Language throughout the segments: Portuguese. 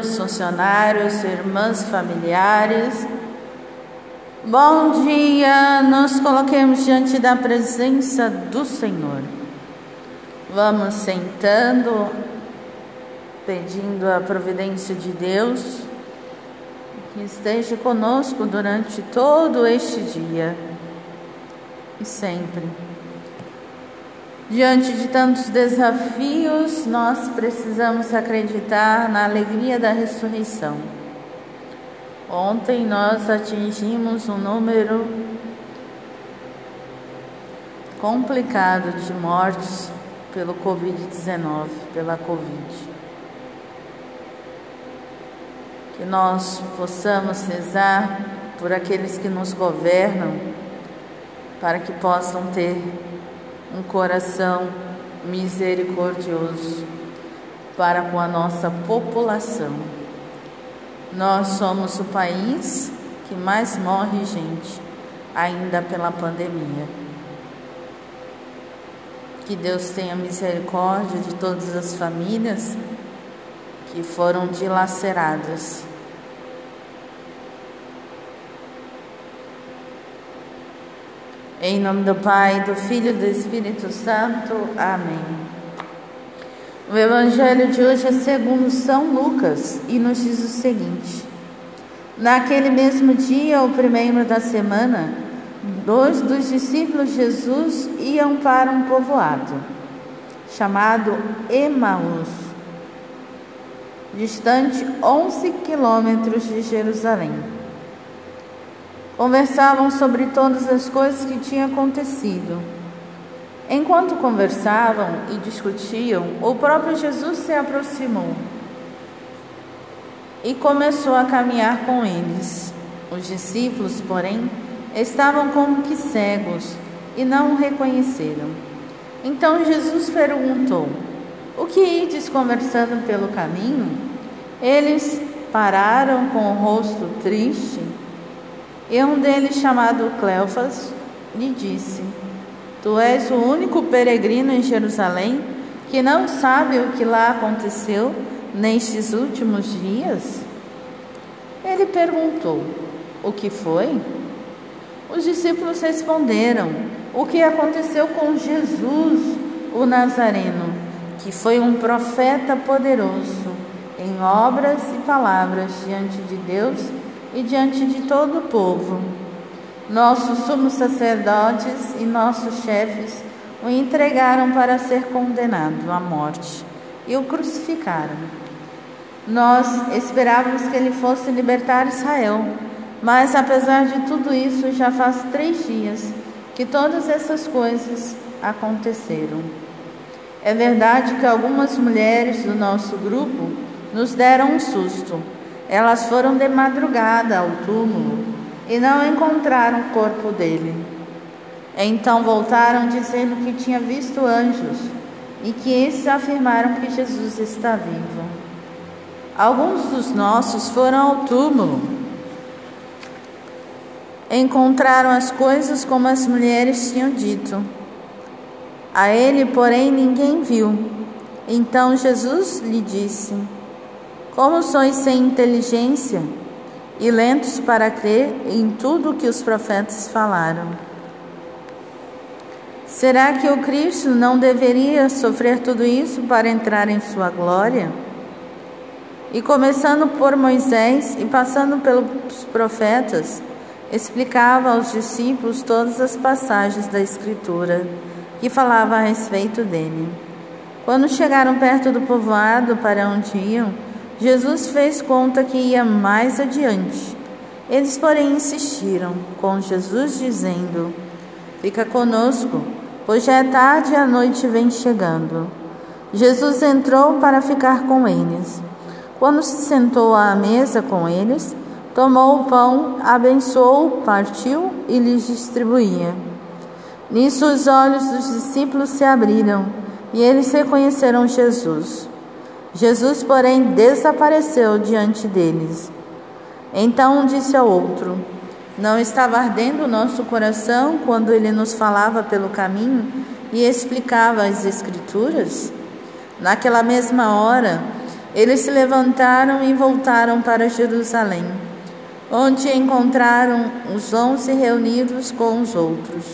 funcionários, irmãs familiares. Bom dia, nos coloquemos diante da presença do Senhor. Vamos sentando, pedindo a providência de Deus que esteja conosco durante todo este dia e sempre. Diante de tantos desafios, nós precisamos acreditar na alegria da ressurreição. Ontem nós atingimos um número complicado de mortes pelo Covid-19, pela Covid. Que nós possamos rezar por aqueles que nos governam, para que possam ter um coração misericordioso para com a nossa população. Nós somos o país que mais morre gente, ainda pela pandemia. Que Deus tenha misericórdia de todas as famílias que foram dilaceradas Em nome do Pai, do Filho e do Espírito Santo. Amém. O Evangelho de hoje é segundo São Lucas e nos diz o seguinte: Naquele mesmo dia, o primeiro da semana, dois dos discípulos de Jesus iam para um povoado chamado Emaús, distante 11 quilômetros de Jerusalém. Conversavam sobre todas as coisas que tinham acontecido. Enquanto conversavam e discutiam, o próprio Jesus se aproximou e começou a caminhar com eles. Os discípulos, porém, estavam como que cegos e não o reconheceram. Então Jesus perguntou: O que ides conversando pelo caminho? Eles pararam com o rosto triste e um deles, chamado Cleofas, lhe disse: Tu és o único peregrino em Jerusalém que não sabe o que lá aconteceu nestes últimos dias? Ele perguntou: O que foi? Os discípulos responderam: O que aconteceu com Jesus, o Nazareno, que foi um profeta poderoso em obras e palavras diante de Deus e diante de todo o povo. Nossos sumos sacerdotes e nossos chefes o entregaram para ser condenado à morte e o crucificaram. Nós esperávamos que ele fosse libertar Israel, mas apesar de tudo isso, já faz três dias que todas essas coisas aconteceram. É verdade que algumas mulheres do nosso grupo nos deram um susto elas foram de madrugada ao túmulo e não encontraram o corpo dele. Então voltaram dizendo que tinha visto anjos e que esses afirmaram que Jesus está vivo. Alguns dos nossos foram ao túmulo. Encontraram as coisas como as mulheres tinham dito. A ele, porém, ninguém viu. Então Jesus lhe disse: como sois sem inteligência e lentos para crer em tudo que os profetas falaram? Será que o Cristo não deveria sofrer tudo isso para entrar em sua glória? E começando por Moisés e passando pelos profetas, explicava aos discípulos todas as passagens da Escritura que falavam a respeito dele. Quando chegaram perto do povoado para onde iam, Jesus fez conta que ia mais adiante. Eles, porém, insistiram com Jesus, dizendo: Fica conosco, pois já é tarde e a noite vem chegando. Jesus entrou para ficar com eles. Quando se sentou à mesa com eles, tomou o pão, abençoou, partiu e lhes distribuía. Nisso os olhos dos discípulos se abriram e eles reconheceram Jesus. Jesus, porém, desapareceu diante deles. Então um disse ao outro: Não estava ardendo o nosso coração quando ele nos falava pelo caminho e explicava as Escrituras? Naquela mesma hora, Eles se levantaram e voltaram para Jerusalém, onde encontraram os onze reunidos com os outros.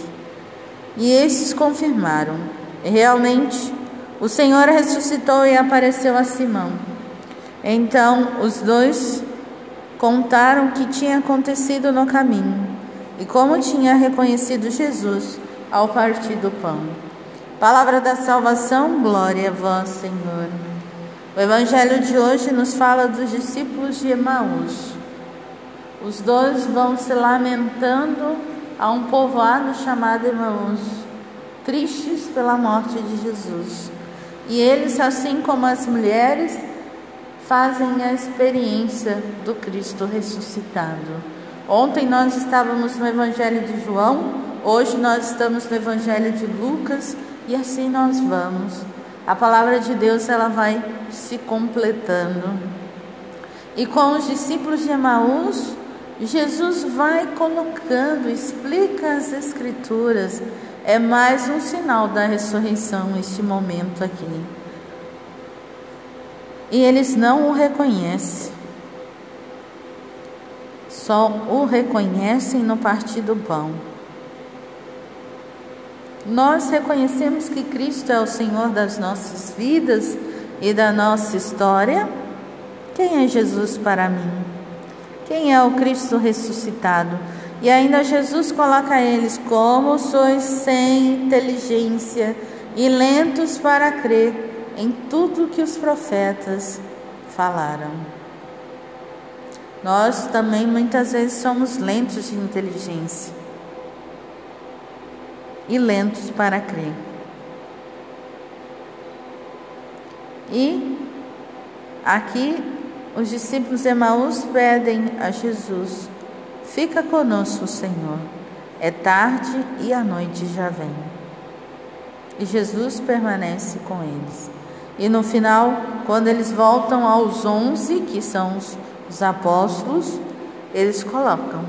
E estes confirmaram: realmente, o Senhor ressuscitou e apareceu a Simão. Então os dois contaram o que tinha acontecido no caminho e como tinha reconhecido Jesus ao partir do pão. Palavra da salvação, glória a vós, Senhor. O evangelho de hoje nos fala dos discípulos de Emaús. Os dois vão se lamentando a um povoado chamado Emaús, tristes pela morte de Jesus. E eles, assim como as mulheres, fazem a experiência do Cristo ressuscitado. Ontem nós estávamos no Evangelho de João, hoje nós estamos no Evangelho de Lucas e assim nós vamos. A palavra de Deus ela vai se completando. E com os discípulos de Emaús, Jesus vai colocando, explica as escrituras. É mais um sinal da ressurreição este momento aqui. E eles não o reconhecem. Só o reconhecem no partir do pão. Nós reconhecemos que Cristo é o Senhor das nossas vidas e da nossa história. Quem é Jesus para mim? Quem é o Cristo ressuscitado? E ainda Jesus coloca eles como sois sem inteligência e lentos para crer em tudo que os profetas falaram. Nós também muitas vezes somos lentos de inteligência e lentos para crer. E aqui os discípulos de Emaús pedem a Jesus: Fica conosco, Senhor. É tarde e a noite já vem. E Jesus permanece com eles. E no final, quando eles voltam aos onze, que são os, os apóstolos, eles colocam: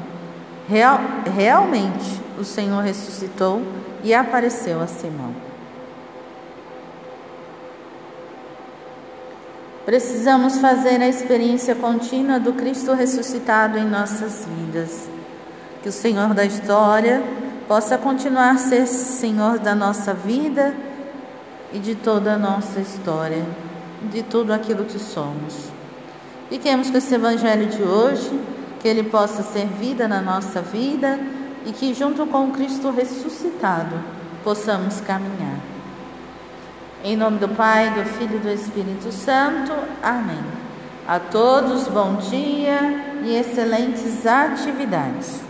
Real, realmente o Senhor ressuscitou e apareceu a Simão. Precisamos fazer a experiência contínua do Cristo ressuscitado em nossas vidas. Que o Senhor da história possa continuar a ser Senhor da nossa vida e de toda a nossa história, de tudo aquilo que somos. Fiquemos com esse Evangelho de hoje, que ele possa ser vida na nossa vida e que, junto com o Cristo ressuscitado, possamos caminhar. Em nome do Pai, do Filho e do Espírito Santo. Amém. A todos, bom dia e excelentes atividades.